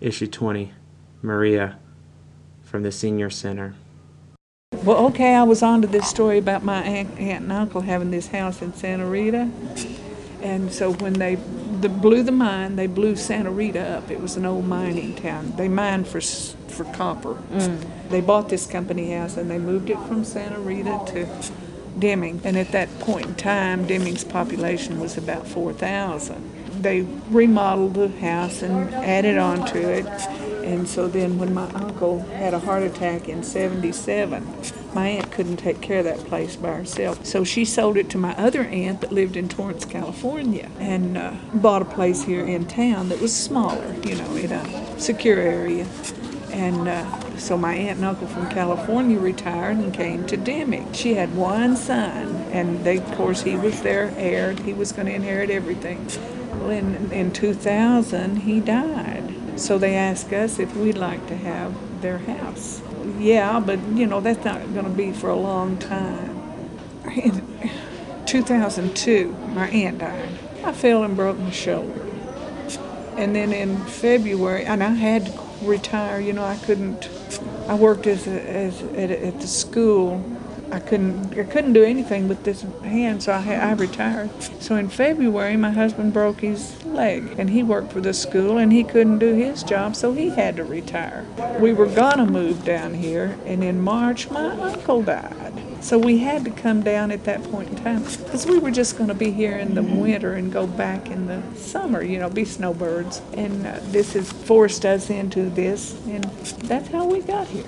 issue 20, Maria from the Senior Center. Well, okay, I was on to this story about my aunt, aunt and uncle having this house in Santa Rita. And so when they the, blew the mine, they blew Santa Rita up. It was an old mining town. They mined for for copper. Mm. They bought this company house and they moved it from Santa Rita to Deming. And at that point in time, Deming's population was about 4,000. They remodeled the house and added on to it. And so then when my uncle had a heart attack in 77, my aunt couldn't take care of that place by herself. So she sold it to my other aunt that lived in Torrance, California, and uh, bought a place here in town that was smaller, you know, in a secure area. And uh, so my aunt and uncle from California retired and came to Deming. She had one son, and they, of course, he was their heir. He was going to inherit everything. Well, in, in 2000, he died. So they asked us if we'd like to have their house. Yeah, but you know, that's not going to be for a long time. In 2002, my aunt died. I fell and broke my shoulder. And then in February, and I had to retire. You know, I couldn't. I worked as a, as at, at the school. I couldn't. I couldn't do anything with this hand, so I, I retired. So in February, my husband broke his leg, and he worked for the school, and he couldn't do his job, so he had to retire. We were gonna move down here, and in March, my uncle died. So we had to come down at that point in time because we were just going to be here in the winter and go back in the summer, you know, be snowbirds. And uh, this has forced us into this, and that's how we got here.